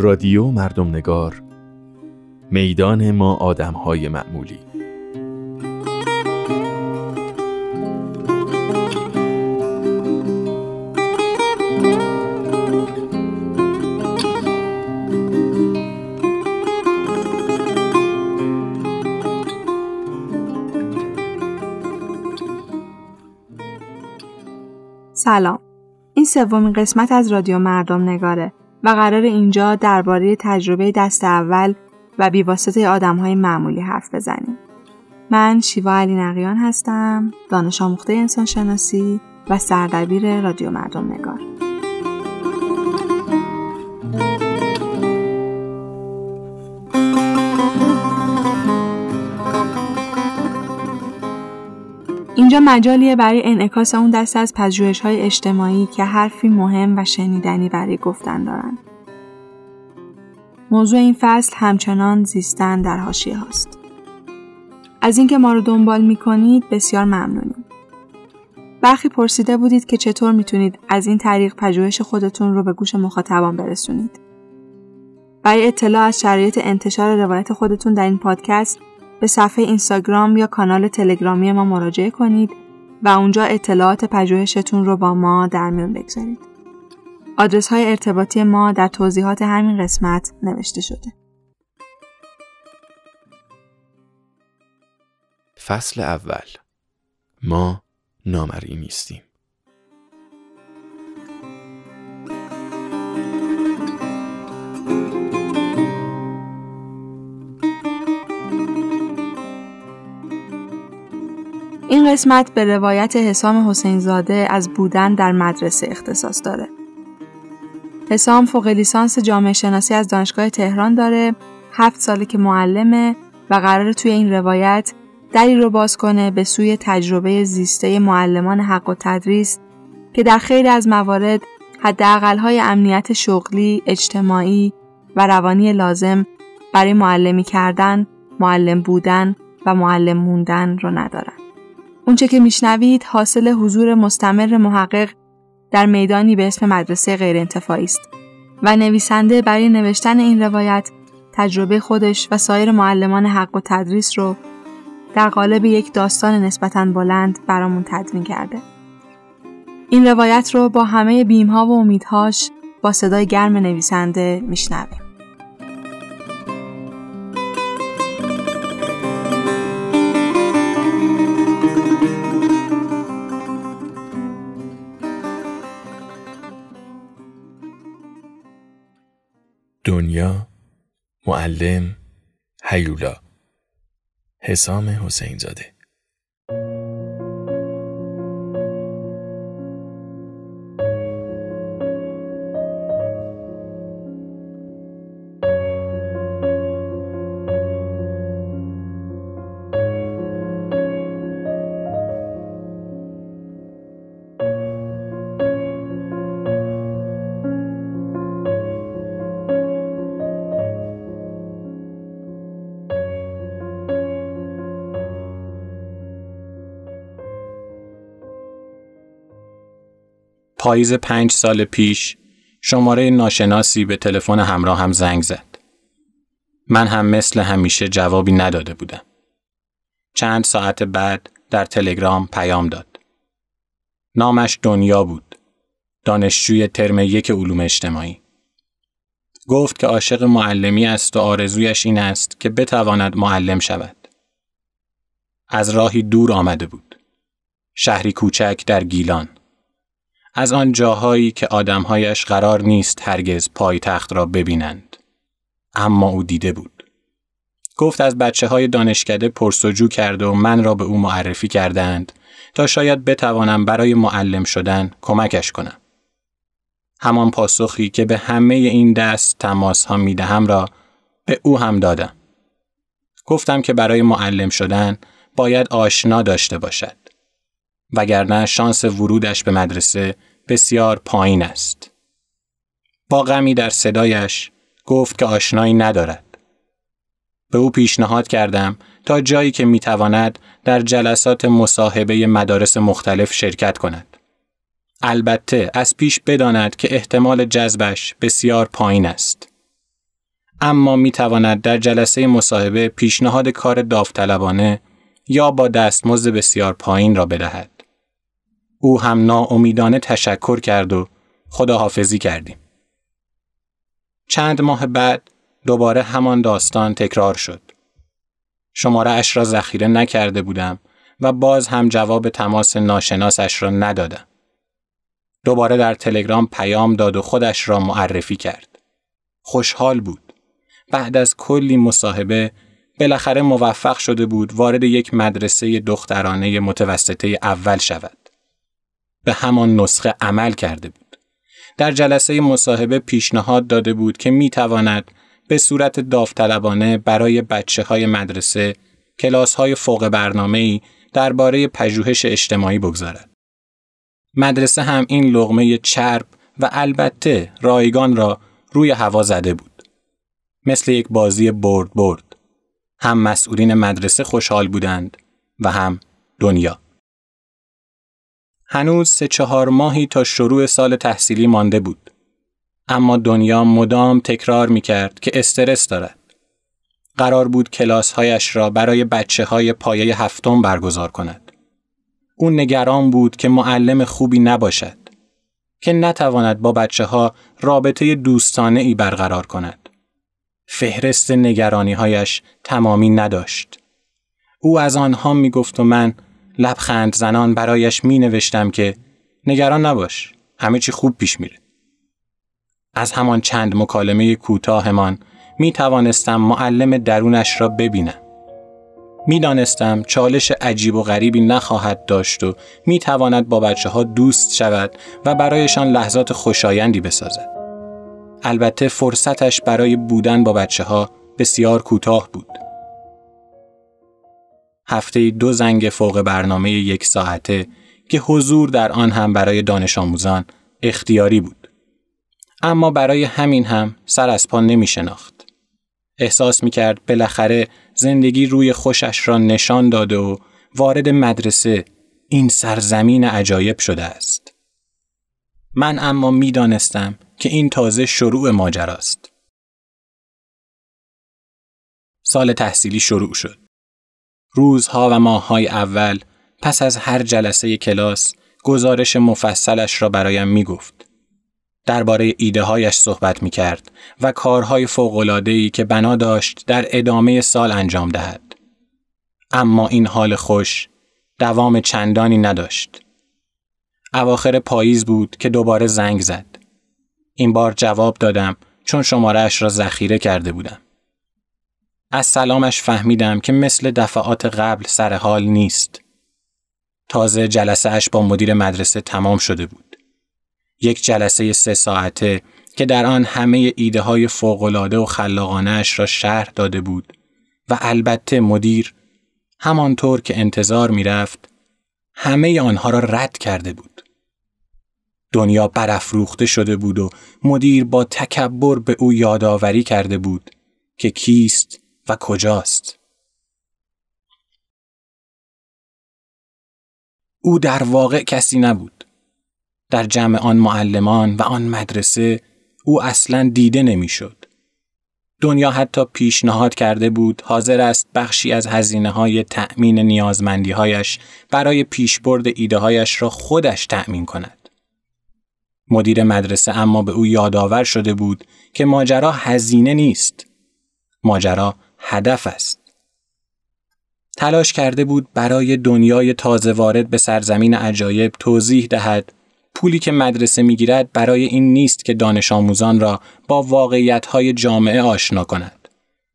رادیو مردم نگار میدان ما آدم های معمولی. سلام. این سومین قسمت از رادیو مردم نگاره. و قرار اینجا درباره تجربه دست اول و بیواسطه آدم های معمولی حرف بزنیم. من شیوا علی نقیان هستم، دانش آموخته انسان شناسی و سردبیر رادیو مردم نگار. اینجا مجالیه برای انعکاس اون دست از پژوهش های اجتماعی که حرفی مهم و شنیدنی برای گفتن دارن. موضوع این فصل همچنان زیستن در حاشیه هاست. از اینکه ما رو دنبال می کنید بسیار ممنونیم. برخی پرسیده بودید که چطور می‌تونید از این طریق پژوهش خودتون رو به گوش مخاطبان برسونید. برای اطلاع از شرایط انتشار روایت خودتون در این پادکست به صفحه اینستاگرام یا کانال تلگرامی ما مراجعه کنید و اونجا اطلاعات پژوهشتون رو با ما در میون بگذارید. آدرس های ارتباطی ما در توضیحات همین قسمت نوشته شده. فصل اول ما نامرئی نیستیم. قسمت به روایت حسام حسین زاده از بودن در مدرسه اختصاص داره. حسام فوق لیسانس جامعه شناسی از دانشگاه تهران داره، هفت ساله که معلمه و قرار توی این روایت دری رو باز کنه به سوی تجربه زیسته معلمان حق و تدریس که در خیلی از موارد حداقل‌های امنیت شغلی، اجتماعی و روانی لازم برای معلمی کردن، معلم بودن و معلم موندن رو ندارن. اونچه که میشنوید حاصل حضور مستمر محقق در میدانی به اسم مدرسه غیرانتفاعی است و نویسنده برای نوشتن این روایت تجربه خودش و سایر معلمان حق و تدریس رو در قالب یک داستان نسبتاً بلند برامون تدوین کرده. این روایت رو با همه بیمها و امیدهاش با صدای گرم نویسنده میشنویم. دنیا معلم هیولا حسام حسین زاده پاییز پنج سال پیش شماره ناشناسی به تلفن همراه هم زنگ زد. من هم مثل همیشه جوابی نداده بودم. چند ساعت بعد در تلگرام پیام داد. نامش دنیا بود. دانشجوی ترم یک علوم اجتماعی. گفت که عاشق معلمی است و آرزویش این است که بتواند معلم شود. از راهی دور آمده بود. شهری کوچک در گیلان. از آن جاهایی که آدمهایش قرار نیست هرگز پایتخت را ببینند. اما او دیده بود. گفت از بچه های دانشکده پرسجو کرده و من را به او معرفی کردند تا شاید بتوانم برای معلم شدن کمکش کنم. همان پاسخی که به همه این دست تماس ها می دهم را به او هم دادم. گفتم که برای معلم شدن باید آشنا داشته باشد. وگرنه شانس ورودش به مدرسه بسیار پایین است. با غمی در صدایش گفت که آشنایی ندارد. به او پیشنهاد کردم تا جایی که می‌تواند در جلسات مصاحبه مدارس مختلف شرکت کند. البته از پیش بداند که احتمال جذبش بسیار پایین است. اما می تواند در جلسه مصاحبه پیشنهاد کار داوطلبانه یا با دستمزد بسیار پایین را بدهد. او هم ناامیدانه تشکر کرد و خداحافظی کردیم. چند ماه بعد دوباره همان داستان تکرار شد. شماره اش را ذخیره نکرده بودم و باز هم جواب تماس ناشناسش را ندادم. دوباره در تلگرام پیام داد و خودش را معرفی کرد. خوشحال بود. بعد از کلی مصاحبه بالاخره موفق شده بود وارد یک مدرسه دخترانه متوسطه اول شود. به همان نسخه عمل کرده بود. در جلسه مصاحبه پیشنهاد داده بود که می تواند به صورت داوطلبانه برای بچه های مدرسه کلاس های فوق برنامه ای درباره پژوهش اجتماعی بگذارد. مدرسه هم این لغمه چرب و البته رایگان را روی هوا زده بود. مثل یک بازی برد برد. هم مسئولین مدرسه خوشحال بودند و هم دنیا. هنوز سه چهار ماهی تا شروع سال تحصیلی مانده بود. اما دنیا مدام تکرار می کرد که استرس دارد. قرار بود کلاسهایش را برای بچه های پایه هفتم برگزار کند. او نگران بود که معلم خوبی نباشد. که نتواند با بچه ها رابطه دوستانه ای برقرار کند. فهرست نگرانی هایش تمامی نداشت. او از آنها می گفت و من لبخند زنان برایش می نوشتم که نگران نباش همه چی خوب پیش میره. از همان چند مکالمه کوتاهمان می توانستم معلم درونش را ببینم. می دانستم چالش عجیب و غریبی نخواهد داشت و می تواند با بچه ها دوست شود و برایشان لحظات خوشایندی بسازد. البته فرصتش برای بودن با بچه ها بسیار کوتاه بود. هفته دو زنگ فوق برنامه یک ساعته که حضور در آن هم برای دانش آموزان اختیاری بود. اما برای همین هم سر از پا نمی شناخت. احساس می کرد بالاخره زندگی روی خوشش را نشان داده و وارد مدرسه این سرزمین عجایب شده است. من اما می دانستم که این تازه شروع ماجراست. سال تحصیلی شروع شد. روزها و ماههای اول پس از هر جلسه کلاس گزارش مفصلش را برایم می گفت. درباره ایده هایش صحبت می کرد و کارهای فوقلادهی که بنا داشت در ادامه سال انجام دهد. اما این حال خوش دوام چندانی نداشت. اواخر پاییز بود که دوباره زنگ زد. این بار جواب دادم چون شمارهش را ذخیره کرده بودم. از سلامش فهمیدم که مثل دفعات قبل سر حال نیست. تازه جلسه اش با مدیر مدرسه تمام شده بود. یک جلسه سه ساعته که در آن همه ایده های فوقلاده و خلاقانه اش را شرح داده بود و البته مدیر همانطور که انتظار می رفت همه آنها را رد کرده بود. دنیا برافروخته شده بود و مدیر با تکبر به او یادآوری کرده بود که کیست و کجاست؟ او در واقع کسی نبود. در جمع آن معلمان و آن مدرسه او اصلا دیده نمی‌شد. دنیا حتی پیشنهاد کرده بود حاضر است بخشی از هزینه های تأمین نیازمندی هایش برای پیشبرد ایده هایش را خودش تأمین کند. مدیر مدرسه اما به او یادآور شده بود که ماجرا هزینه نیست. ماجرا هدف است. تلاش کرده بود برای دنیای تازه وارد به سرزمین عجایب توضیح دهد. پولی که مدرسه می‌گیرد برای این نیست که دانش آموزان را با واقعیت‌های جامعه آشنا کند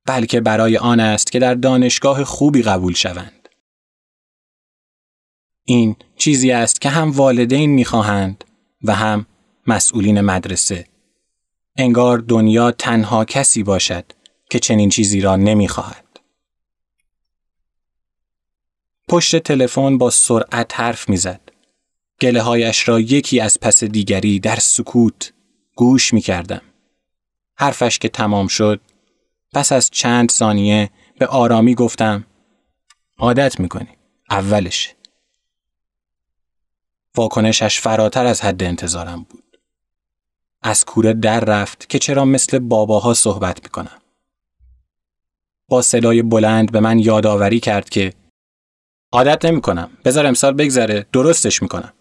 بلکه برای آن است که در دانشگاه خوبی قبول شوند. این چیزی است که هم والدین می‌خواهند و هم مسئولین مدرسه. انگار دنیا تنها کسی باشد که چنین چیزی را نمی‌خواهد. پشت تلفن با سرعت حرف می‌زد. گله هایش را یکی از پس دیگری در سکوت گوش می کردم. حرفش که تمام شد پس از چند ثانیه به آرامی گفتم عادت می‌کنی اولش واکنشش فراتر از حد انتظارم بود از کوره در رفت که چرا مثل باباها صحبت می‌کنم با صدای بلند به من یادآوری کرد که عادت نمی کنم. بذار امسال بگذره درستش می کنم.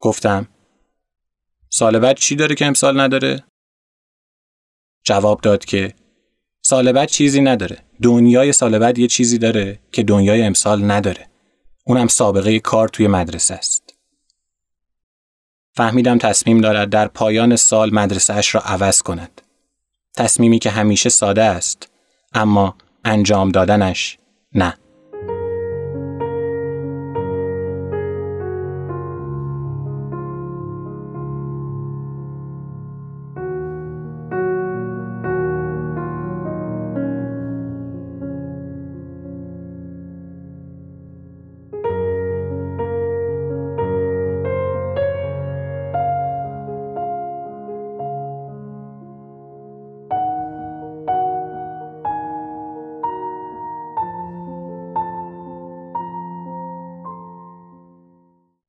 گفتم سال بعد چی داره که امسال نداره؟ جواب داد که سال بعد چیزی نداره. دنیای سال بعد یه چیزی داره که دنیای امسال نداره. اونم سابقه کار توی مدرسه است. فهمیدم تصمیم دارد در پایان سال مدرسه اش را عوض کند. تصمیمی که همیشه ساده است اما انجام دادنش نه.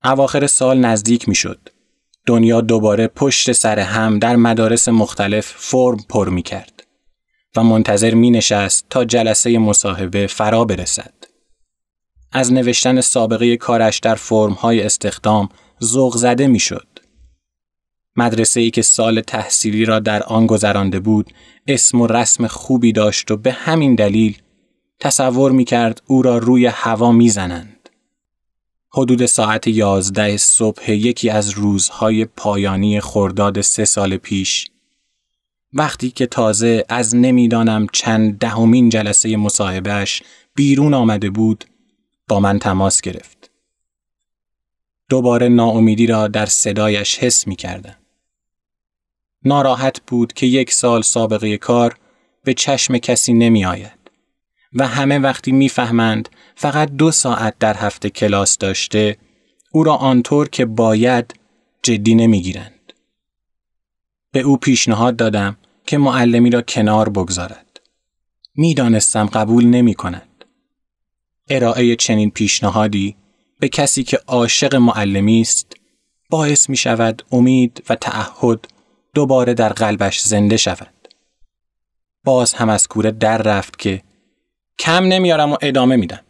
اواخر سال نزدیک می شد. دنیا دوباره پشت سر هم در مدارس مختلف فرم پر می کرد و منتظر می نشست تا جلسه مصاحبه فرا برسد. از نوشتن سابقه کارش در های استخدام ذوق زده می شد. مدرسه ای که سال تحصیلی را در آن گذرانده بود اسم و رسم خوبی داشت و به همین دلیل تصور می کرد او را روی هوا می زنند. حدود ساعت یازده صبح یکی از روزهای پایانی خرداد سه سال پیش وقتی که تازه از نمی‌دانم چند دهمین جلسه مصاحبهش بیرون آمده بود با من تماس گرفت. دوباره ناامیدی را در صدایش حس می کردم. ناراحت بود که یک سال سابقه کار به چشم کسی نمی آید. و همه وقتی می‌فهمند فقط دو ساعت در هفته کلاس داشته او را آنطور که باید جدی نمی‌گیرند. به او پیشنهاد دادم که معلمی را کنار بگذارد. می‌دانستم قبول نمی کند. ارائه چنین پیشنهادی به کسی که عاشق معلمی است باعث می شود امید و تعهد دوباره در قلبش زنده شود. باز هم از کوره در رفت که کم نمیارم و ادامه میدم.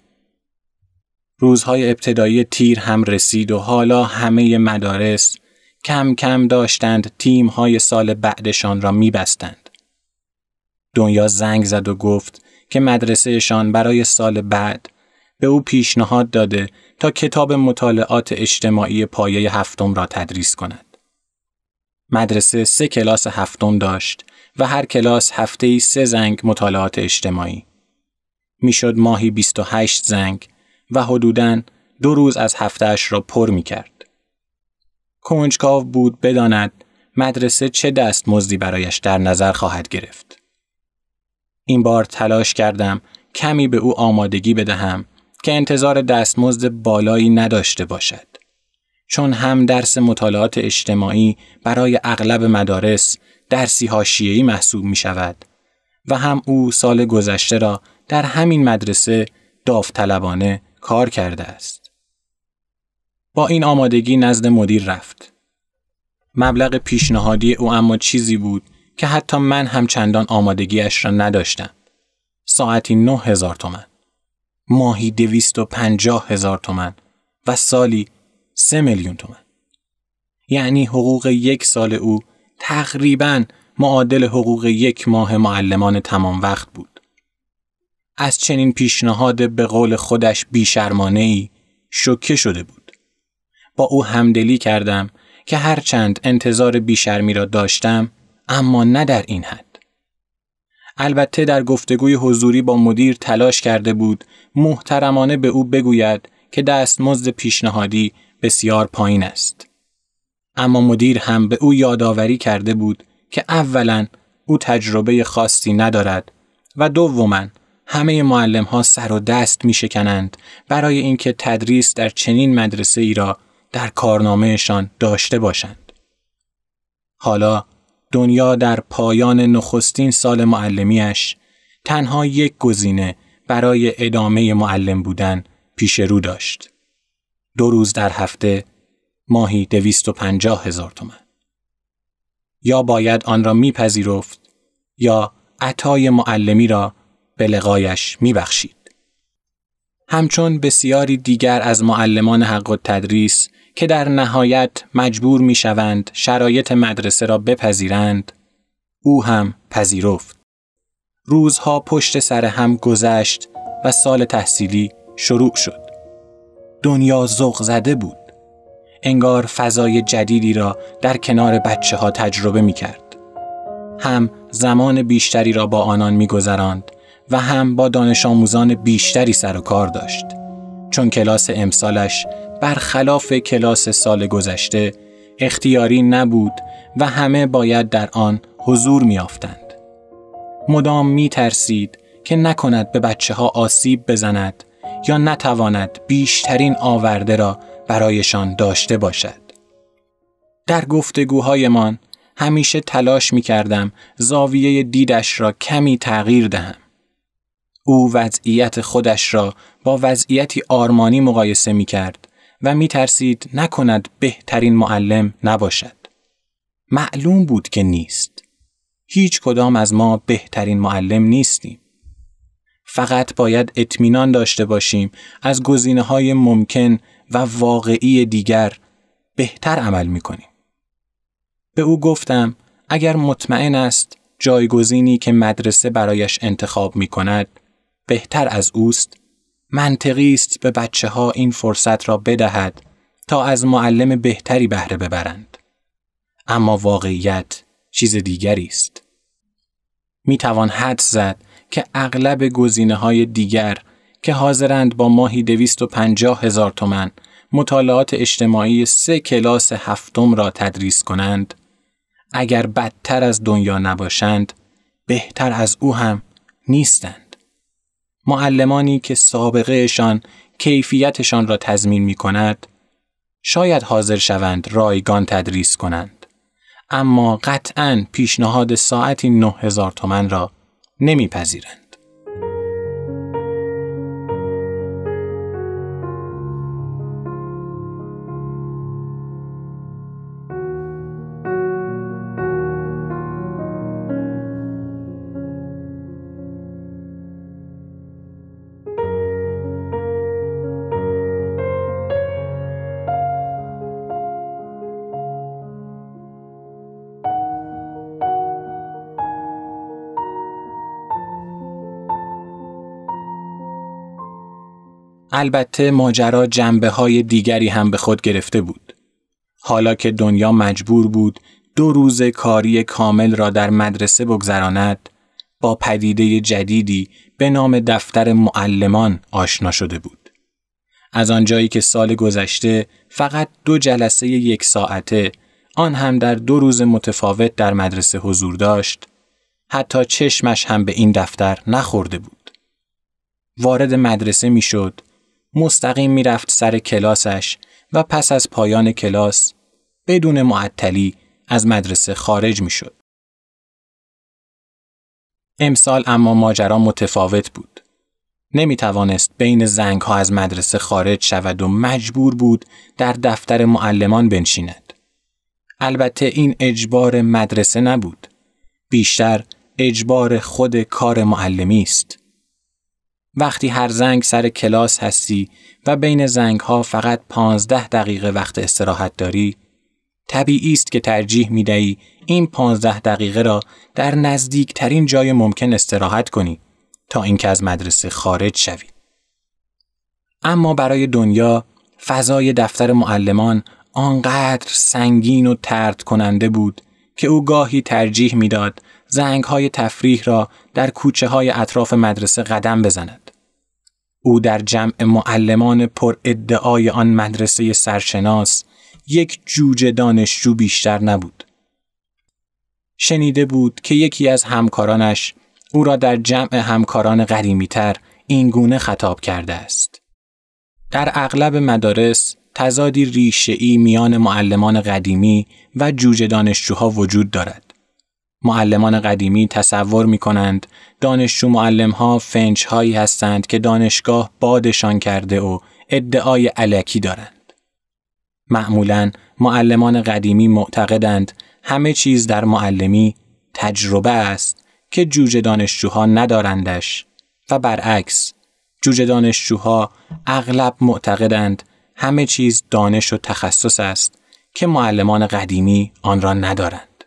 روزهای ابتدایی تیر هم رسید و حالا همه مدارس کم کم داشتند تیمهای سال بعدشان را میبستند. دنیا زنگ زد و گفت که مدرسهشان برای سال بعد به او پیشنهاد داده تا کتاب مطالعات اجتماعی پایه هفتم را تدریس کند. مدرسه سه کلاس هفتم داشت و هر کلاس هفته ای سه زنگ مطالعات اجتماعی. می‌شد ماهی 28 زنگ و حدوداً دو روز از هفتهش را پر می کرد. کنجکاو بود بداند مدرسه چه دست مزدی برایش در نظر خواهد گرفت. این بار تلاش کردم کمی به او آمادگی بدهم که انتظار دستمزد بالایی نداشته باشد. چون هم درس مطالعات اجتماعی برای اغلب مدارس درسی هاشیه‌ای محسوب می شود و هم او سال گذشته را در همین مدرسه داوطلبانه کار کرده است. با این آمادگی نزد مدیر رفت. مبلغ پیشنهادی او اما چیزی بود که حتی من هم چندان آمادگیش را نداشتم. ساعتی نه هزار تومن. ماهی دویست و پنجاه هزار تومن و سالی سه میلیون تومن. یعنی حقوق یک سال او تقریبا معادل حقوق یک ماه معلمان تمام وقت بود. از چنین پیشنهاد به قول خودش بیشرمانه ای شکه شده بود. با او همدلی کردم که هرچند انتظار بیشرمی را داشتم اما نه در این حد. البته در گفتگوی حضوری با مدیر تلاش کرده بود محترمانه به او بگوید که دستمزد پیشنهادی بسیار پایین است. اما مدیر هم به او یادآوری کرده بود که اولا او تجربه خاصی ندارد و دوما همه معلم ها سر و دست می شکنند برای اینکه تدریس در چنین مدرسه ای را در کارنامهشان داشته باشند. حالا دنیا در پایان نخستین سال معلمیش تنها یک گزینه برای ادامه معلم بودن پیش رو داشت. دو روز در هفته ماهی دویست و پنجاه هزار تومن. یا باید آن را میپذیرفت یا عطای معلمی را به لقایش میبخشید. همچون بسیاری دیگر از معلمان حق و تدریس که در نهایت مجبور می شوند شرایط مدرسه را بپذیرند، او هم پذیرفت. روزها پشت سر هم گذشت و سال تحصیلی شروع شد. دنیا زغ زده بود. انگار فضای جدیدی را در کنار بچه ها تجربه می کرد. هم زمان بیشتری را با آنان می گذراند و هم با دانش آموزان بیشتری سر و کار داشت. چون کلاس امسالش برخلاف کلاس سال گذشته اختیاری نبود و همه باید در آن حضور میافتند. مدام می ترسید که نکند به بچه ها آسیب بزند یا نتواند بیشترین آورده را برایشان داشته باشد. در گفتگوهایمان همیشه تلاش می کردم زاویه دیدش را کمی تغییر دهم. او وضعیت خودش را با وضعیتی آرمانی مقایسه می کرد و می ترسید نکند بهترین معلم نباشد. معلوم بود که نیست. هیچ کدام از ما بهترین معلم نیستیم. فقط باید اطمینان داشته باشیم از گزینه های ممکن و واقعی دیگر بهتر عمل می کنیم. به او گفتم اگر مطمئن است جایگزینی که مدرسه برایش انتخاب می کند بهتر از اوست منطقی است به بچه ها این فرصت را بدهد تا از معلم بهتری بهره ببرند. اما واقعیت چیز دیگری است. می توان حد زد که اغلب گزینه های دیگر که حاضرند با ماهی دویست و پنجاه هزار تومن مطالعات اجتماعی سه کلاس هفتم را تدریس کنند اگر بدتر از دنیا نباشند بهتر از او هم نیستند. معلمانی که سابقهشان کیفیتشان را تضمین می کند شاید حاضر شوند رایگان تدریس کنند اما قطعا پیشنهاد ساعتی نه هزار تومن را نمیپذیرند. البته ماجرا جنبه های دیگری هم به خود گرفته بود. حالا که دنیا مجبور بود دو روز کاری کامل را در مدرسه بگذراند با پدیده جدیدی به نام دفتر معلمان آشنا شده بود. از آنجایی که سال گذشته فقط دو جلسه یک ساعته آن هم در دو روز متفاوت در مدرسه حضور داشت حتی چشمش هم به این دفتر نخورده بود. وارد مدرسه می‌شد مستقیم می‌رفت سر کلاسش و پس از پایان کلاس بدون معطلی از مدرسه خارج می‌شد. امسال اما ماجرا متفاوت بود. نمی توانست بین زنگ ها از مدرسه خارج شود و مجبور بود در دفتر معلمان بنشیند. البته این اجبار مدرسه نبود. بیشتر اجبار خود کار معلمی است. وقتی هر زنگ سر کلاس هستی و بین زنگ ها فقط پانزده دقیقه وقت استراحت داری، طبیعی است که ترجیح می دهی این پانزده دقیقه را در نزدیکترین جای ممکن استراحت کنی تا اینکه از مدرسه خارج شوی. اما برای دنیا فضای دفتر معلمان آنقدر سنگین و ترد کننده بود که او گاهی ترجیح می‌داد زنگ های تفریح را در کوچه های اطراف مدرسه قدم بزند. او در جمع معلمان پر ادعای آن مدرسه سرشناس یک جوجه دانشجو بیشتر نبود. شنیده بود که یکی از همکارانش او را در جمع همکاران قدیمیتر این گونه خطاب کرده است. در اغلب مدارس تزادی ریشه‌ای میان معلمان قدیمی و جوجه دانشجوها وجود دارد. معلمان قدیمی تصور می کنند دانشجو معلم ها فنچ هایی هستند که دانشگاه بادشان کرده و ادعای علکی دارند. معمولا معلمان قدیمی معتقدند همه چیز در معلمی تجربه است که جوجه دانشجوها ندارندش و برعکس جوجه دانشجوها اغلب معتقدند همه چیز دانش و تخصص است که معلمان قدیمی آن را ندارند.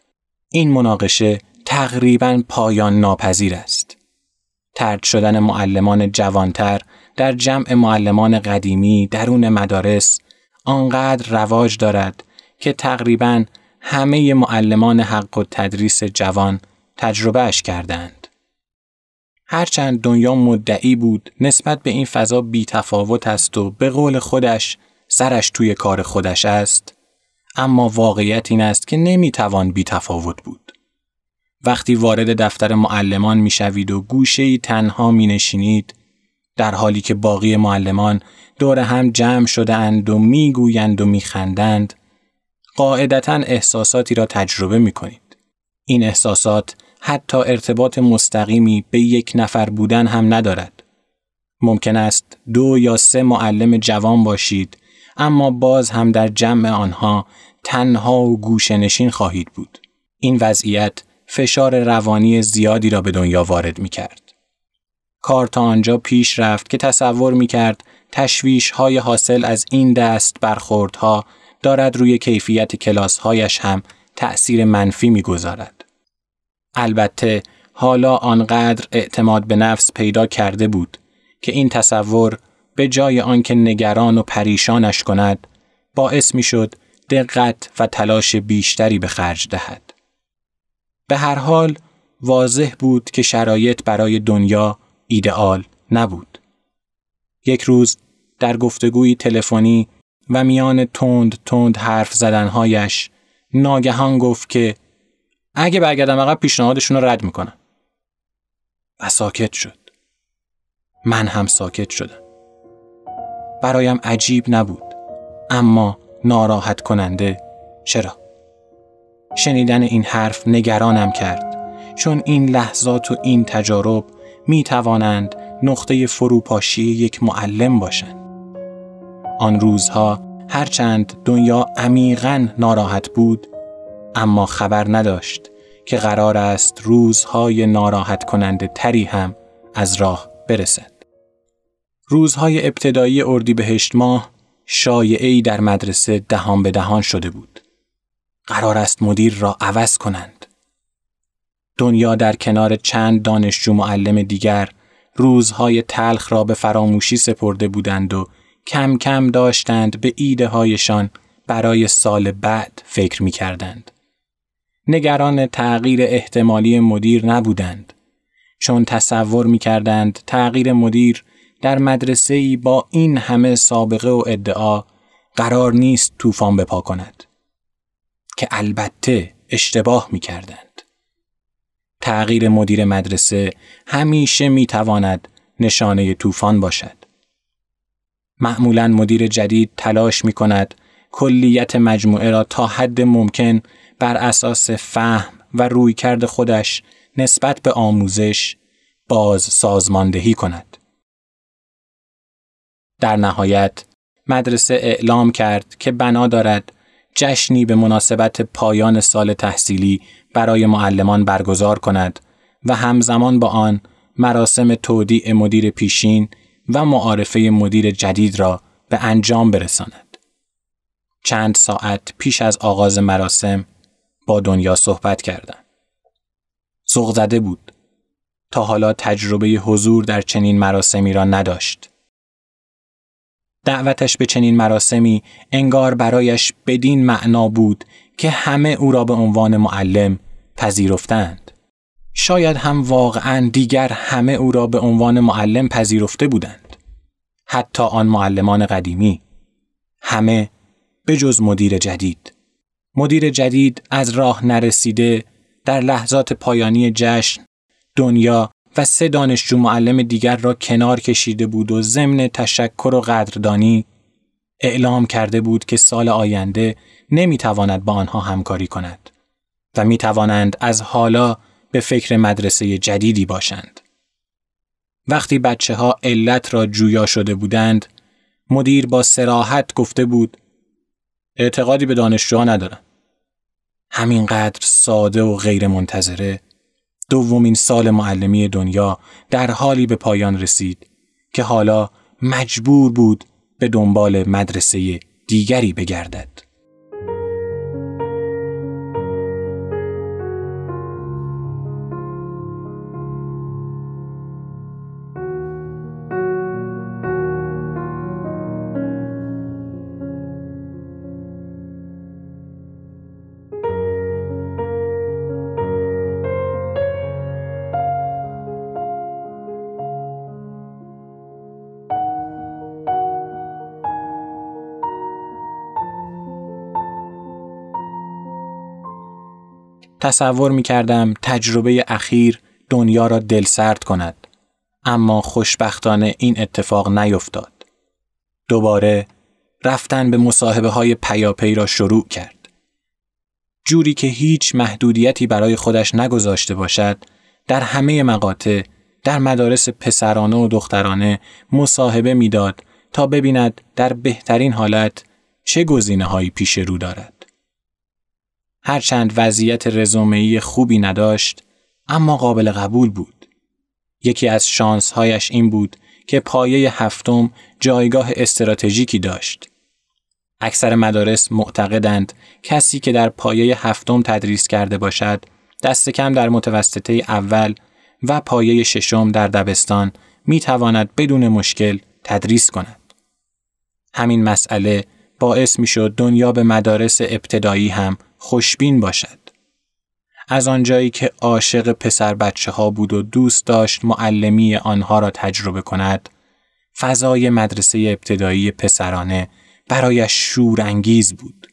این مناقشه تقریبا پایان ناپذیر است. ترد شدن معلمان جوانتر در جمع معلمان قدیمی درون مدارس آنقدر رواج دارد که تقریبا همه معلمان حق و تدریس جوان تجربهش کردند. هرچند دنیا مدعی بود نسبت به این فضا بی تفاوت است و به قول خودش سرش توی کار خودش است، اما واقعیت این است که نمی‌توان بی تفاوت بود. وقتی وارد دفتر معلمان می‌شوید و گوشه ای تنها می نشینید در حالی که باقی معلمان دور هم جمع شده اند و می‌گویند و میخندند قاعدتا احساساتی را تجربه می کنید. این احساسات حتی ارتباط مستقیمی به یک نفر بودن هم ندارد. ممکن است دو یا سه معلم جوان باشید اما باز هم در جمع آنها تنها و گوشنشین خواهید بود. این وضعیت فشار روانی زیادی را به دنیا وارد می کرد. کار تا آنجا پیش رفت که تصور می کرد تشویش های حاصل از این دست برخوردها دارد روی کیفیت کلاس هایش هم تأثیر منفی می گذارد. البته حالا آنقدر اعتماد به نفس پیدا کرده بود که این تصور به جای آنکه نگران و پریشانش کند باعث می شد دقت و تلاش بیشتری به خرج دهد. به هر حال واضح بود که شرایط برای دنیا ایدئال نبود. یک روز در گفتگوی تلفنی و میان تند تند حرف زدنهایش ناگهان گفت که اگه برگردم عقب پیشنهادشون رو رد می‌کنم. و ساکت شد. من هم ساکت شدم. برایم عجیب نبود. اما ناراحت کننده چرا؟ شنیدن این حرف نگرانم کرد چون این لحظات و این تجارب می توانند نقطه فروپاشی یک معلم باشند. آن روزها هرچند دنیا عمیقا ناراحت بود اما خبر نداشت که قرار است روزهای ناراحت کننده تری هم از راه برسد. روزهای ابتدایی اردیبهشت ماه شایعی در مدرسه دهان به دهان شده بود. قرار است مدیر را عوض کنند. دنیا در کنار چند دانشجو معلم دیگر روزهای تلخ را به فراموشی سپرده بودند و کم کم داشتند به ایده هایشان برای سال بعد فکر می کردند. نگران تغییر احتمالی مدیر نبودند چون تصور می کردند تغییر مدیر در مدرسه ای با این همه سابقه و ادعا قرار نیست طوفان بپا کند که البته اشتباه می کردند. تغییر مدیر مدرسه همیشه می تواند نشانه طوفان باشد. معمولا مدیر جدید تلاش می کند کلیت مجموعه را تا حد ممکن بر اساس فهم و رویکرد خودش نسبت به آموزش باز سازماندهی کند. در نهایت مدرسه اعلام کرد که بنا دارد جشنی به مناسبت پایان سال تحصیلی برای معلمان برگزار کند و همزمان با آن مراسم تودیع مدیر پیشین و معارفه مدیر جدید را به انجام برساند. چند ساعت پیش از آغاز مراسم با دنیا صحبت کردم. سوق زده بود. تا حالا تجربه حضور در چنین مراسمی را نداشت. دعوتش به چنین مراسمی انگار برایش بدین معنا بود که همه او را به عنوان معلم پذیرفتند. شاید هم واقعا دیگر همه او را به عنوان معلم پذیرفته بودند. حتی آن معلمان قدیمی. همه به جز مدیر جدید. مدیر جدید از راه نرسیده در لحظات پایانی جشن دنیا و سه دانشجو معلم دیگر را کنار کشیده بود و ضمن تشکر و قدردانی اعلام کرده بود که سال آینده نمی‌تواند با آنها همکاری کند و می توانند از حالا به فکر مدرسه جدیدی باشند. وقتی بچه ها علت را جویا شده بودند، مدیر با سراحت گفته بود اعتقادی به دانشجوها ندارم. همینقدر ساده و غیر منتظره دومین سال معلمی دنیا در حالی به پایان رسید که حالا مجبور بود به دنبال مدرسه دیگری بگردد. تصور می کردم تجربه اخیر دنیا را دلسرد کند. اما خوشبختانه این اتفاق نیفتاد. دوباره رفتن به مصاحبه های پیاپی را شروع کرد. جوری که هیچ محدودیتی برای خودش نگذاشته باشد، در همه مقاطع در مدارس پسرانه و دخترانه مصاحبه می‌داد تا ببیند در بهترین حالت چه گزینه هایی پیش رو دارد. هرچند وضعیت رزومه‌ای خوبی نداشت اما قابل قبول بود. یکی از شانسهایش این بود که پایه هفتم جایگاه استراتژیکی داشت. اکثر مدارس معتقدند کسی که در پایه هفتم تدریس کرده باشد دست کم در متوسطه اول و پایه ششم در دبستان می تواند بدون مشکل تدریس کند. همین مسئله باعث می شد دنیا به مدارس ابتدایی هم خوشبین باشد. از آنجایی که عاشق پسر بچه ها بود و دوست داشت معلمی آنها را تجربه کند، فضای مدرسه ابتدایی پسرانه برایش شورانگیز بود.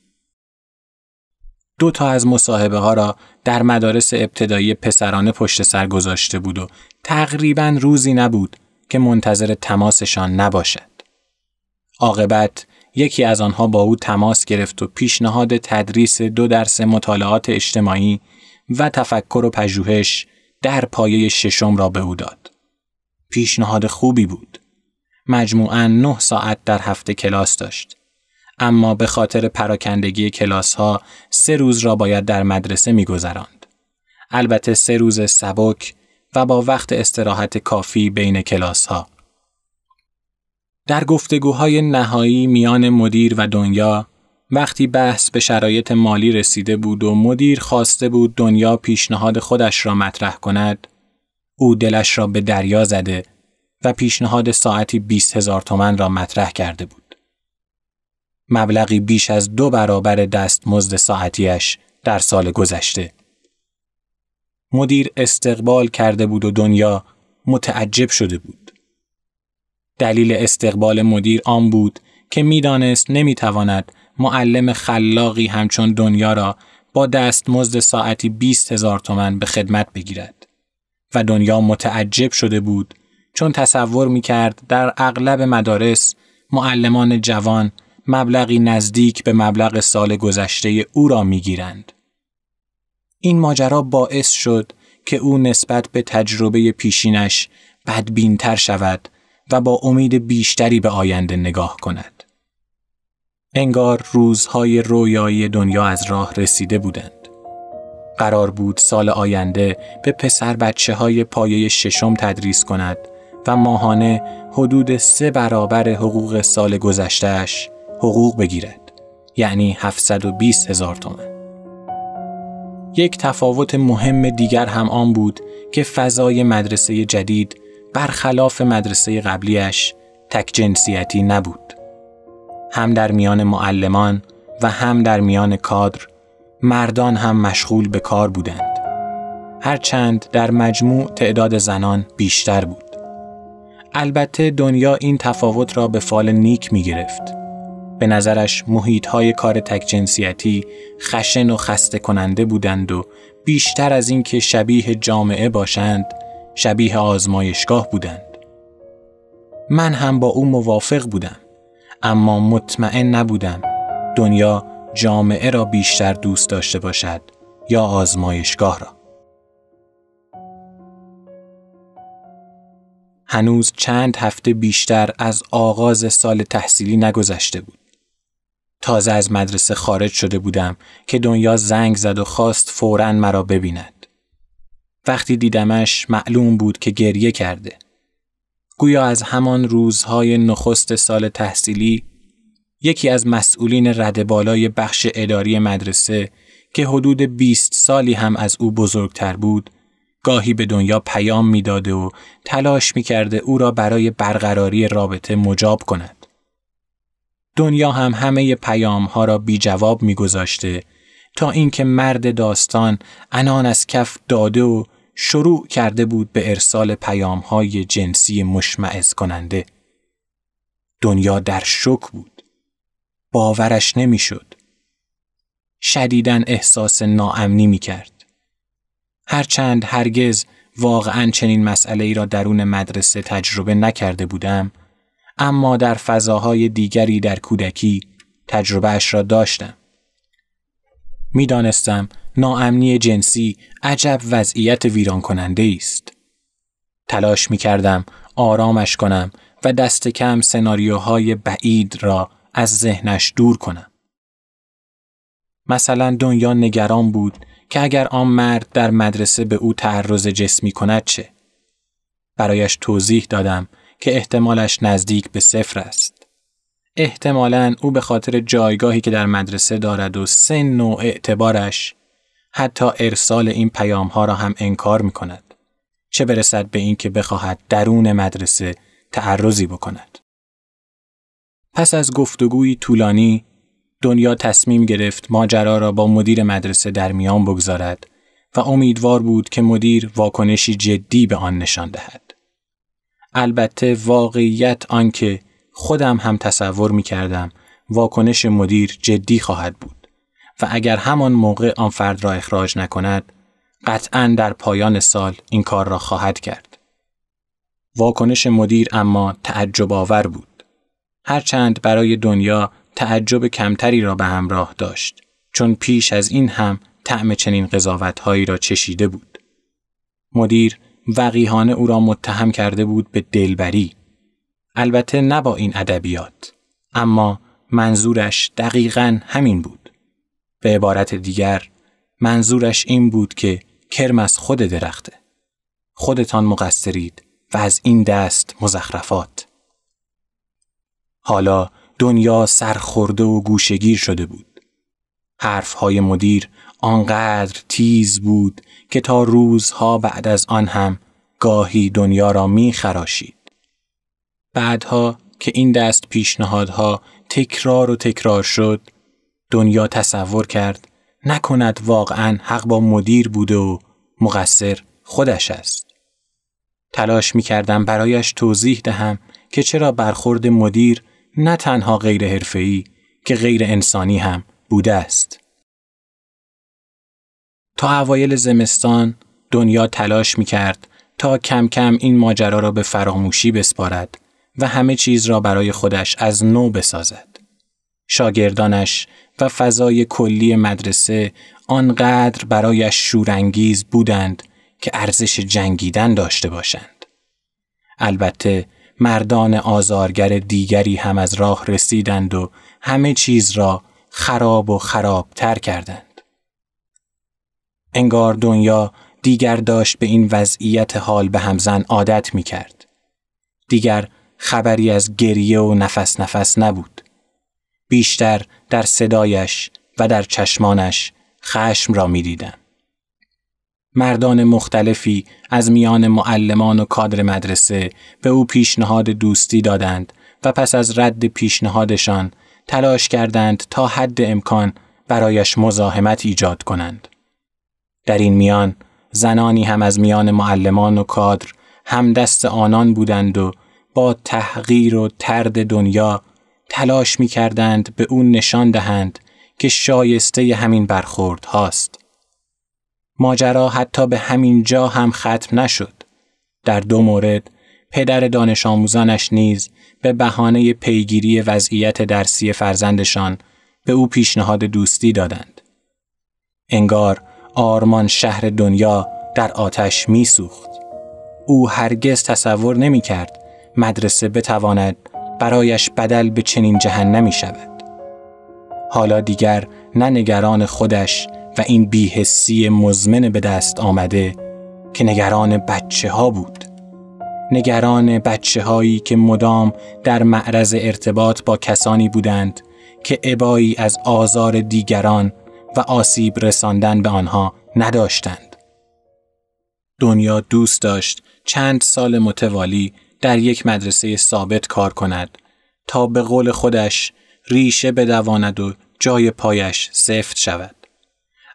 دو تا از مصاحبه ها را در مدارس ابتدایی پسرانه پشت سر گذاشته بود و تقریبا روزی نبود که منتظر تماسشان نباشد. عاقبت یکی از آنها با او تماس گرفت و پیشنهاد تدریس دو درس مطالعات اجتماعی و تفکر و پژوهش در پایه ششم را به او داد. پیشنهاد خوبی بود. مجموعاً نه ساعت در هفته کلاس داشت. اما به خاطر پراکندگی کلاس ها سه روز را باید در مدرسه می گذراند. البته سه روز سبک و با وقت استراحت کافی بین کلاس ها. در گفتگوهای نهایی میان مدیر و دنیا وقتی بحث به شرایط مالی رسیده بود و مدیر خواسته بود دنیا پیشنهاد خودش را مطرح کند او دلش را به دریا زده و پیشنهاد ساعتی 20 هزار تومن را مطرح کرده بود. مبلغی بیش از دو برابر دست مزد ساعتیش در سال گذشته. مدیر استقبال کرده بود و دنیا متعجب شده بود. دلیل استقبال مدیر آن بود که می‌دانست نمی‌تواند معلم خلاقی همچون دنیا را با دستمزد ساعتی 20 هزار تومن به خدمت بگیرد و دنیا متعجب شده بود چون تصور می کرد در اغلب مدارس معلمان جوان مبلغی نزدیک به مبلغ سال گذشته او را می گیرند. این ماجرا باعث شد که او نسبت به تجربه پیشینش بدبینتر شود و با امید بیشتری به آینده نگاه کند. انگار روزهای رویایی دنیا از راه رسیده بودند. قرار بود سال آینده به پسر بچه های پایه ششم تدریس کند و ماهانه حدود سه برابر حقوق سال گذشتهش حقوق بگیرد. یعنی 720 هزار تومن. یک تفاوت مهم دیگر هم آن بود که فضای مدرسه جدید برخلاف مدرسه قبلیش تک جنسیتی نبود. هم در میان معلمان و هم در میان کادر مردان هم مشغول به کار بودند. هرچند در مجموع تعداد زنان بیشتر بود. البته دنیا این تفاوت را به فال نیک می گرفت. به نظرش محیط های کار تک جنسیتی خشن و خسته کننده بودند و بیشتر از اینکه شبیه جامعه باشند شبیه آزمایشگاه بودند. من هم با او موافق بودم اما مطمئن نبودم دنیا جامعه را بیشتر دوست داشته باشد یا آزمایشگاه را. هنوز چند هفته بیشتر از آغاز سال تحصیلی نگذشته بود. تازه از مدرسه خارج شده بودم که دنیا زنگ زد و خواست فوراً مرا ببیند. وقتی دیدمش معلوم بود که گریه کرده. گویا از همان روزهای نخست سال تحصیلی یکی از مسئولین رد بالای بخش اداری مدرسه که حدود 20 سالی هم از او بزرگتر بود گاهی به دنیا پیام می‌داده و تلاش می‌کرده او را برای برقراری رابطه مجاب کند. دنیا هم همه پیام ها را بی جواب میگذاشته تا اینکه مرد داستان انان از کف داده و شروع کرده بود به ارسال پیام های جنسی مشمعز کننده. دنیا در شک بود. باورش نمی‌شد. شدیدن احساس ناامنی می کرد. هرچند هرگز واقعا چنین مسئله ای را درون مدرسه تجربه نکرده بودم، اما در فضاهای دیگری در کودکی تجربه اش را داشتم. می‌دانستم ناامنی جنسی عجب وضعیت ویران کننده است. تلاش می کردم آرامش کنم و دست کم سناریوهای بعید را از ذهنش دور کنم. مثلا دنیا نگران بود که اگر آن مرد در مدرسه به او تعرض جسمی کند چه؟ برایش توضیح دادم که احتمالش نزدیک به صفر است. احتمالا او به خاطر جایگاهی که در مدرسه دارد و سن و اعتبارش حتی ارسال این پیام ها را هم انکار می کند. چه برسد به اینکه بخواهد درون مدرسه تعرضی بکند. پس از گفتگوی طولانی دنیا تصمیم گرفت ماجرا را با مدیر مدرسه در میان بگذارد و امیدوار بود که مدیر واکنشی جدی به آن نشان دهد. البته واقعیت آنکه خودم هم تصور می کردم واکنش مدیر جدی خواهد بود و اگر همان موقع آن فرد را اخراج نکند قطعا در پایان سال این کار را خواهد کرد. واکنش مدیر اما تعجب آور بود. هرچند برای دنیا تعجب کمتری را به همراه داشت چون پیش از این هم طعم چنین قضاوتهایی را چشیده بود. مدیر وقیهانه او را متهم کرده بود به دلبری. البته نه با این ادبیات اما منظورش دقیقا همین بود. به عبارت دیگر منظورش این بود که کرم از خود درخته. خودتان مقصرید و از این دست مزخرفات. حالا دنیا سرخورده و گوشگیر شده بود. حرفهای مدیر آنقدر تیز بود که تا روزها بعد از آن هم گاهی دنیا را می خراشید. بعدها که این دست پیشنهادها تکرار و تکرار شد دنیا تصور کرد نکند واقعا حق با مدیر بوده و مقصر خودش است. تلاش می کردم برایش توضیح دهم که چرا برخورد مدیر نه تنها غیر حرفه‌ای که غیر انسانی هم بوده است. تا اوایل زمستان دنیا تلاش می کرد تا کم کم این ماجرا را به فراموشی بسپارد و همه چیز را برای خودش از نو بسازد. شاگردانش و فضای کلی مدرسه آنقدر برایش شورانگیز بودند که ارزش جنگیدن داشته باشند. البته مردان آزارگر دیگری هم از راه رسیدند و همه چیز را خراب و خراب تر کردند. انگار دنیا دیگر داشت به این وضعیت حال به همزن عادت می کرد. دیگر خبری از گریه و نفس نفس نبود. بیشتر در صدایش و در چشمانش خشم را می دیدم. مردان مختلفی از میان معلمان و کادر مدرسه به او پیشنهاد دوستی دادند و پس از رد پیشنهادشان تلاش کردند تا حد امکان برایش مزاحمت ایجاد کنند. در این میان زنانی هم از میان معلمان و کادر هم دست آنان بودند و با تحقیر و ترد دنیا تلاش می کردند به او نشان دهند که شایسته همین برخورد هاست. ماجرا حتی به همین جا هم ختم نشد. در دو مورد پدر دانش آموزانش نیز به بهانه پیگیری وضعیت درسی فرزندشان به او پیشنهاد دوستی دادند. انگار آرمان شهر دنیا در آتش میسوخت. او هرگز تصور نمی کرد مدرسه بتواند برایش بدل به چنین جهنمی شود. حالا دیگر نه نگران خودش و این بیهسی مزمن به دست آمده که نگران بچه ها بود. نگران بچه هایی که مدام در معرض ارتباط با کسانی بودند که عبایی از آزار دیگران و آسیب رساندن به آنها نداشتند. دنیا دوست داشت چند سال متوالی در یک مدرسه ثابت کار کند تا به قول خودش ریشه بدواند و جای پایش سفت شود.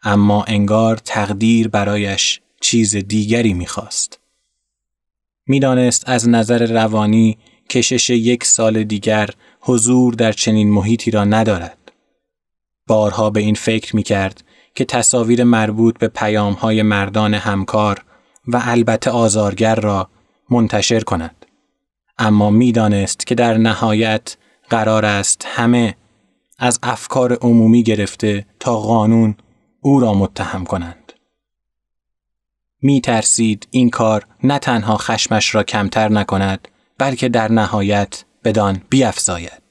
اما انگار تقدیر برایش چیز دیگری می‌خواست. می‌دانست از نظر روانی کشش یک سال دیگر حضور در چنین محیطی را ندارد. بارها به این فکر می کرد که تصاویر مربوط به پیام های مردان همکار و البته آزارگر را منتشر کند. اما می‌دانست که در نهایت قرار است همه از افکار عمومی گرفته تا قانون او را متهم کنند. می ترسید این کار نه تنها خشمش را کمتر نکند بلکه در نهایت بدان بیافزاید.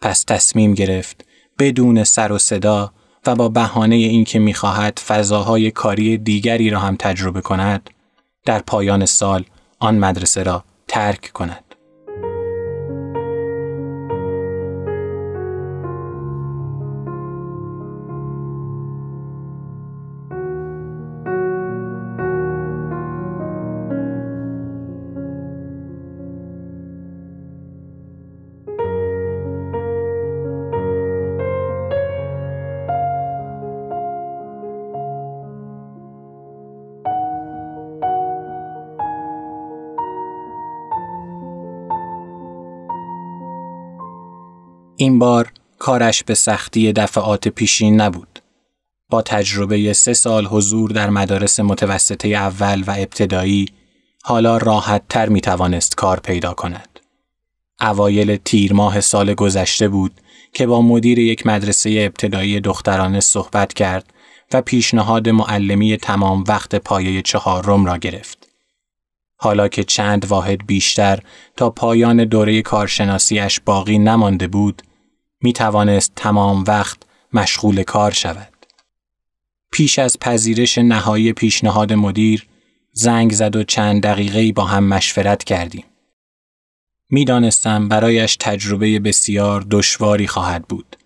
پس تصمیم گرفت بدون سر و صدا و با بهانه اینکه می‌خواهد فضاهای کاری دیگری را هم تجربه کند در پایان سال آن مدرسه را ترک کند. این بار کارش به سختی دفعات پیشین نبود. با تجربه سه سال حضور در مدارس متوسطه اول و ابتدایی حالا راحت تر می توانست کار پیدا کند. اوایل تیر ماه سال گذشته بود که با مدیر یک مدرسه ابتدایی دخترانه صحبت کرد و پیشنهاد معلمی تمام وقت پایه چهارم را گرفت. حالا که چند واحد بیشتر تا پایان دوره کارشناسیش باقی نمانده بود، می توانست تمام وقت مشغول کار شود. پیش از پذیرش نهایی پیشنهاد مدیر زنگ زد و چند دقیقه با هم مشورت کردیم. می‌دانستم برایش تجربه بسیار دشواری خواهد بود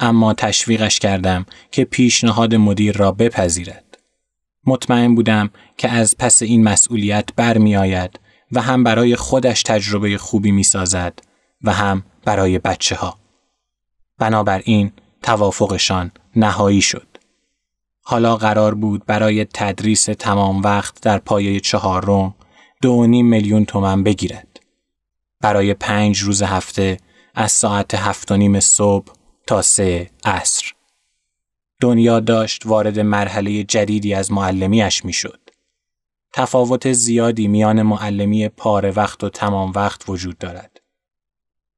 اما تشویقش کردم که پیشنهاد مدیر را بپذیرد. مطمئن بودم که از پس این مسئولیت برمیآید و هم برای خودش تجربه خوبی می سازد و هم برای بچه ها. بنابراین توافقشان نهایی شد. حالا قرار بود برای تدریس تمام وقت در پایه چهارم دو نیم میلیون تومن بگیرد. برای پنج روز هفته از ساعت هفت و نیم صبح تا سه عصر. دنیا داشت وارد مرحله جدیدی از معلمیش می‌شد. تفاوت زیادی میان معلمی پاره وقت و تمام وقت وجود دارد.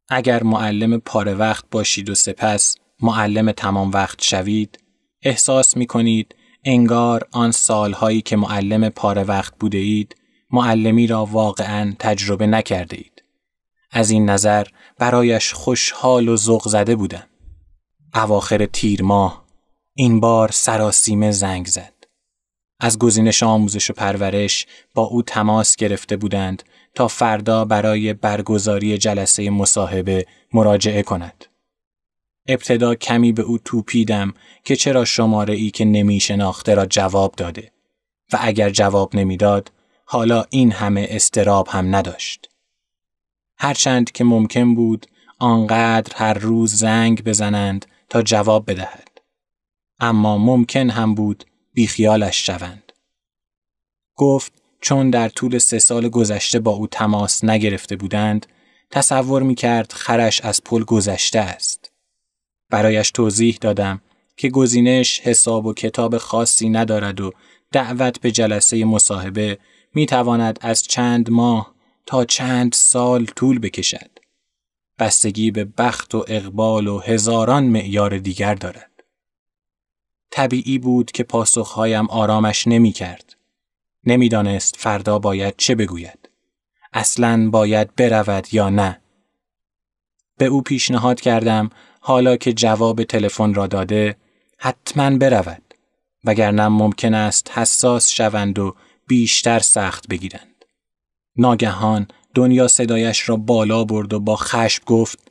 اگر معلم پاره وقت باشید و سپس معلم تمام وقت شوید، احساس می کنید انگار آن سالهایی که معلم پاره وقت بوده اید، معلمی را واقعا تجربه نکرده اید. از این نظر برایش خوشحال و ذوق زده بودم. اواخر تیر ماه این بار سراسیمه زنگ زد. از گزینش آموزش و پرورش با او تماس گرفته بودند تا فردا برای برگزاری جلسه مصاحبه مراجعه کند. ابتدا کمی به او توپیدم که چرا شماره ای که نمی شناخته را جواب داده و اگر جواب نمی‌داد حالا این همه استراب هم نداشت. هرچند که ممکن بود آنقدر هر روز زنگ بزنند تا جواب بدهد. اما ممکن هم بود بیخیالش شوند. گفت چون در طول سه سال گذشته با او تماس نگرفته بودند، تصور می کرد خرش از پل گذشته است. برایش توضیح دادم که گزینش حساب و کتاب خاصی ندارد و دعوت به جلسه مصاحبه می تواند از چند ماه تا چند سال طول بکشد. بستگی به بخت و اقبال و هزاران معیار دیگر دارد. طبیعی بود که پاسخهایم آرامش نمی کرد. نمی‌دانست فردا باید چه بگوید. اصلا باید برود یا نه. به او پیشنهاد کردم حالا که جواب تلفن را داده حتما برود وگرنه ممکن است حساس شوند و بیشتر سخت بگیرند. ناگهان دنیا صدایش را بالا برد و با خشم گفت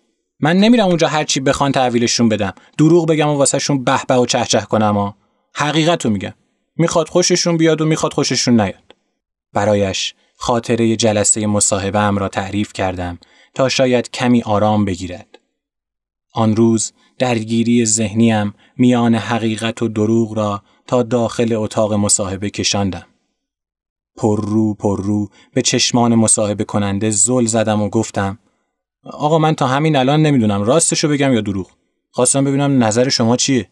من نمیرم اونجا هرچی بخوان تحویلشون بدم. دروغ بگم و واسهشون به به و چهچه کنم ها. حقیقت رو میگم. می‌خواد خوششون بیاد و می‌خواد خوششون نیاد. برایش خاطره جلسه مصاحبه ام را تعریف کردم تا شاید کمی آرام بگیرد. آن روز درگیری ذهنیم میان حقیقت و دروغ را تا داخل اتاق مصاحبه کشاندم. پر رو پر رو به چشمان مصاحبه کننده زل زدم و گفتم آقا من تا همین الان نمی‌دونم راستشو بگم یا دروغ خواستم ببینم نظر شما چیه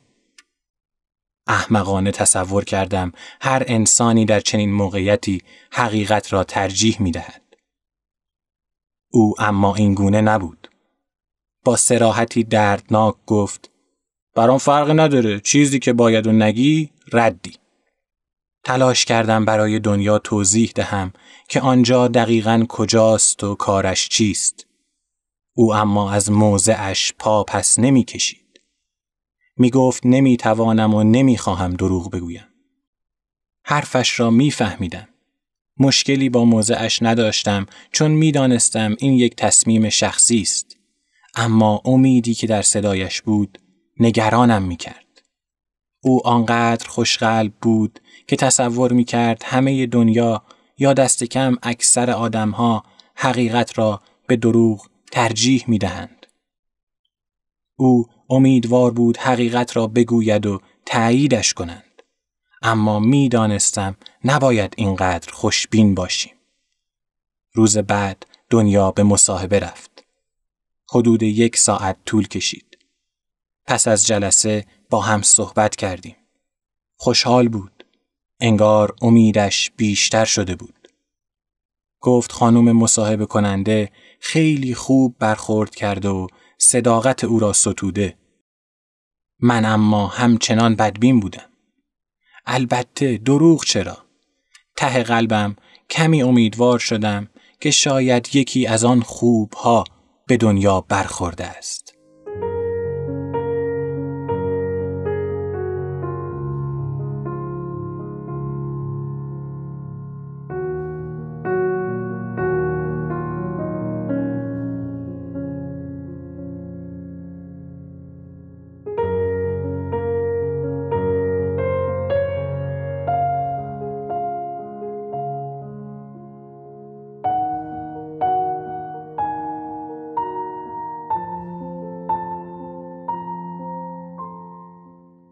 احمقانه تصور کردم هر انسانی در چنین موقعیتی حقیقت را ترجیح می دهد. او اما این گونه نبود. با سراحتی دردناک گفت برام فرق نداره چیزی که باید و نگی ردی. تلاش کردم برای دنیا توضیح دهم که آنجا دقیقا کجاست و کارش چیست. او اما از موضعش پا پس نمی کشید. می گفت نمی توانم و نمی خواهم دروغ بگویم. حرفش را می فهمیدم. مشکلی با موضعش نداشتم چون می دانستم این یک تصمیم شخصی است. اما امیدی که در صدایش بود نگرانم می کرد. او آنقدر خوشقلب بود که تصور می کرد همه دنیا یا دست کم اکثر آدمها حقیقت را به دروغ ترجیح می دهند. او امیدوار بود حقیقت را بگوید و تاییدش کنند. اما می دانستم نباید اینقدر خوشبین باشیم. روز بعد دنیا به مصاحبه رفت. حدود یک ساعت طول کشید. پس از جلسه با هم صحبت کردیم. خوشحال بود. انگار امیدش بیشتر شده بود. گفت خانم مصاحبه کننده خیلی خوب برخورد کرده و صداقت او را ستوده. من اما همچنان بدبین بودم. البته دروغ چرا؟ ته قلبم کمی امیدوار شدم که شاید یکی از آن خوبها به دنیا برخورده است.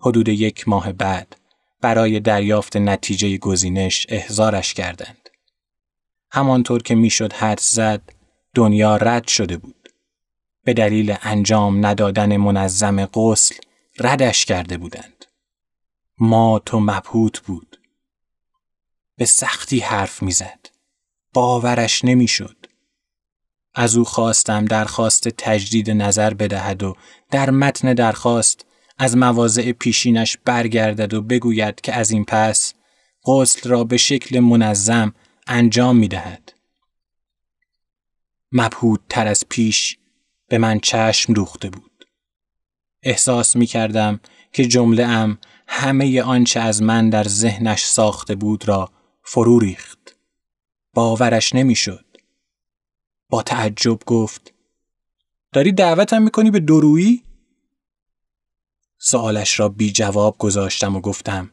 حدود یک ماه بعد برای دریافت نتیجه گزینش احضارش کردند. همانطور که می‌شد حد زد دنیا رد شده بود. به دلیل انجام ندادن منظم غسل ردش کرده بودند. ما تو مبهوت بود. به سختی حرف می‌زد. باورش نمی‌شد. از او خواستم درخواست تجدید نظر بدهد و در متن درخواست از مواضع پیشینش برگردد و بگوید که از این پس غسل را به شکل منظم انجام می دهد. مبهود تر از پیش به من چشم دوخته بود. احساس می کردم که جمله ام همه آنچه از من در ذهنش ساخته بود را فرو ریخت. باورش نمی‌شد. با تعجب گفت داری دعوتم می‌کنی به درویی؟ سوالش را بی جواب گذاشتم و گفتم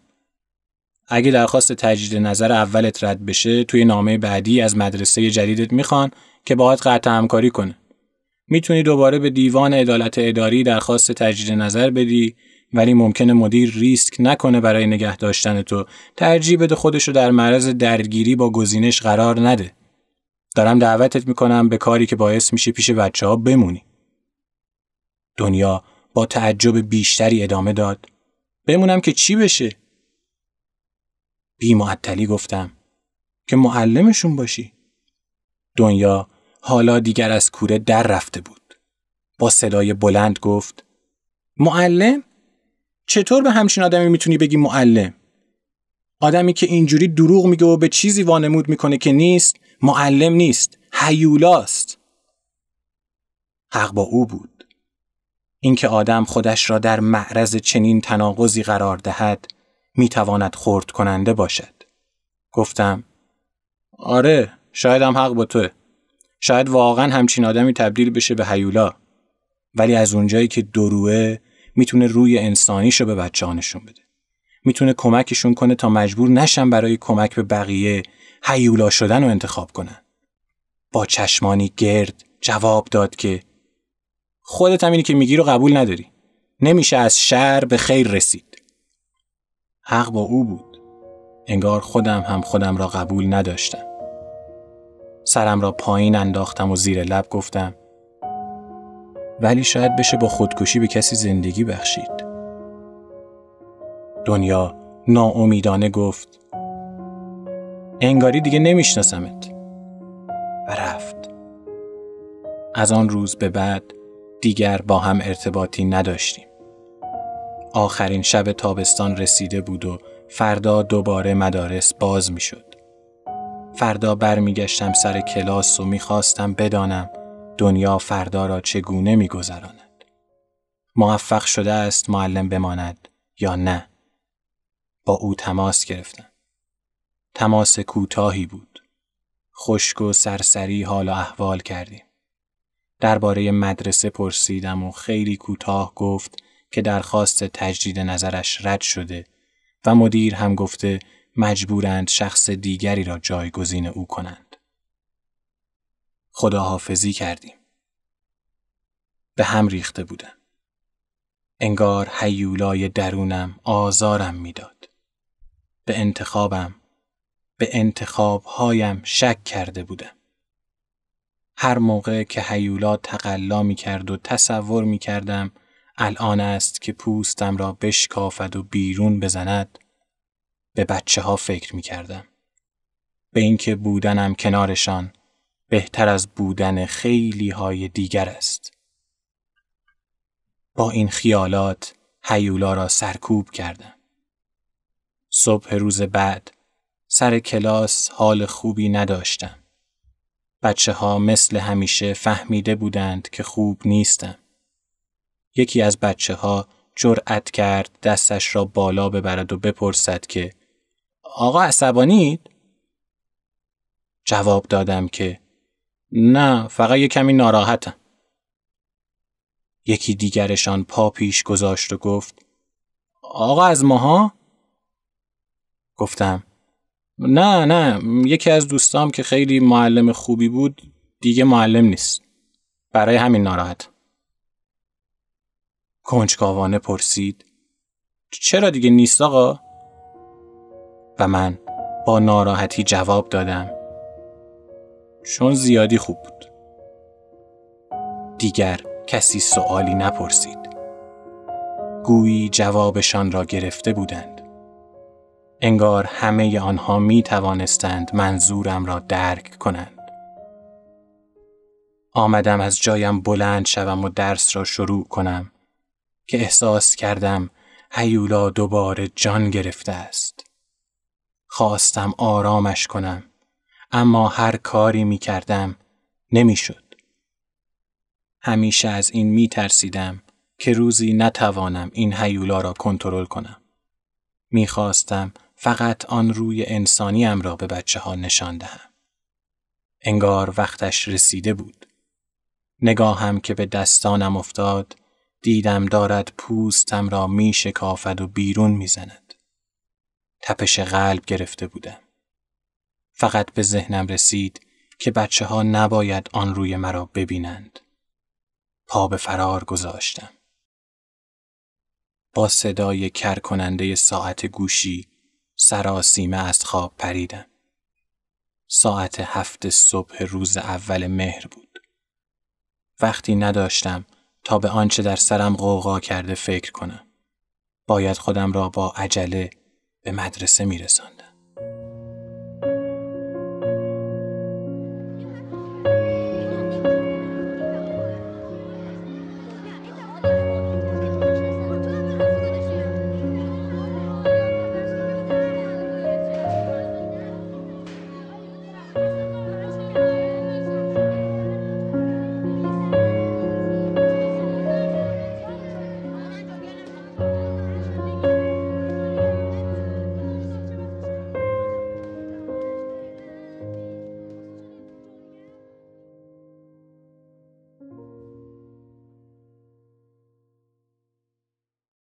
اگه درخواست تجدید نظر اولت رد بشه توی نامه بعدی از مدرسه جدیدت می‌خوان که باهات قطع همکاری کنه. می‌تونی دوباره به دیوان عدالت اداری درخواست تجدید نظر بدی ولی ممکنه مدیر ریسک نکنه برای نگه داشتن تو ترجیح بده خودشو در معرض درگیری با گزینش قرار نده. دارم دعوتت می‌کنم به کاری که باعث میشه پیش بچه ها بمونی. دنیا با تعجب بیشتری ادامه داد. بمونم که چی بشه؟ بی معطلی گفتم که معلمشون باشی. دنیا حالا دیگر از کوره در رفته بود. با صدای بلند گفت معلم؟ چطور به همچین آدمی می‌تونی بگی معلم؟ آدمی که اینجوری دروغ میگه و به چیزی وانمود می‌کنه که نیست معلم نیست هیولاست حق با او بود اینکه آدم خودش را در معرض چنین تناقضی قرار دهد می‌تواند خورد کننده باشد گفتم آره شاید هم حق با توه. شاید واقعا همچین آدمی تبدیل بشه به هیولا. ولی از اونجایی که دروه می‌تونه روی انسانیشو به بچه نشون بده. می‌تونه کمکشون کنه تا مجبور نشن برای کمک به بقیه هیولا شدن رو انتخاب کنن. با چشمانی گرد جواب داد که خودت همینی که میگی رو قبول نداری. نمیشه از شر به خیر رسید. حق با او بود. انگار خودم هم خودم را قبول نداشتم. سرم را پایین انداختم و زیر لب گفتم ولی شاید بشه با خودکشی به کسی زندگی بخشید. دنیا ناامیدانه گفت انگاری دیگه نمیشناسمت و رفت. از آن روز به بعد دیگر با هم ارتباطی نداشتیم. آخرین شب تابستان رسیده بود و فردا دوباره مدارس باز می شد. فردا برمیگشتم سر کلاس و می‌خواستم بدانم دنیا فردا را چگونه میگذراند. موفق شده است معلم بماند یا نه؟ با او تماس گرفتم. تماس کوتاهی بود. خشک و سرسری حال و احوال کردیم. درباره مدرسه پرسیدم و خیلی کوتاه گفت که درخواست تجدید نظرش رد شده و مدیر هم گفته مجبورند شخص دیگری را جایگزین او کنند. خداحافظی کردیم. به هم ریخته بودم. انگار حیولای درونم آزارم می‌داد. به انتخابم به انتخابهایم شک کرده بودم. هر موقع که حیولا تقلا می کرد و تصور می کردم الان است که پوستم را بشکافد و بیرون بزند به بچه ها فکر می کردم. به اینکه بودنم کنارشان بهتر از بودن خیلی های دیگر است. با این خیالات حیولا را سرکوب کردم. صبح روز بعد سر کلاس حال خوبی نداشتم. بچه ها مثل همیشه فهمیده بودند که خوب نیستم. یکی از بچه ها جرأت کرد دستش را بالا ببرد و بپرسد که آقا عصبانید؟ جواب دادم که نه فقط یه کمی ناراحتم. یکی دیگرشان پا پیش گذاشت و گفت آقا از ماها؟ گفتم نه نه یکی از دوستام که خیلی معلم خوبی بود دیگه معلم نیست. برای همین ناراحت. کنجکاوانه پرسید چرا دیگه نیست آقا؟ و من با ناراحتی جواب دادم چون زیادی خوب بود. دیگر کسی سوالی نپرسید. گویی جوابشان را گرفته بودند. انگار همه آنها می توانستند منظورم را درک کنند. آمدم از جایم بلند شوم و درس را شروع کنم که احساس کردم هیولا دوباره جان گرفته است. خواستم آرامش کنم اما هر کاری می کردم نمی شد. همیشه از این می ترسیدم که روزی نتوانم این هیولا را کنترل کنم. می خواستم فقط آن روی انسانیم را به بچه ها نشان دهم. انگار وقتش رسیده بود. نگاهم که به دستانم افتاد دیدم دارد پوستم را می شکافد و بیرون می زند. تپش قلب گرفته بودم. فقط به ذهنم رسید که بچه ها نباید آن روی مرا ببینند. پا به فرار گذاشتم. با صدای کرکننده ساعت گوشی سراسیمه از خواب پریدم. ساعت هفت صبح روز اول مهر بود. وقتی نداشتم تا به آنچه در سرم غوغا کرده فکر کنم. باید خودم را با عجله به مدرسه میرسانم.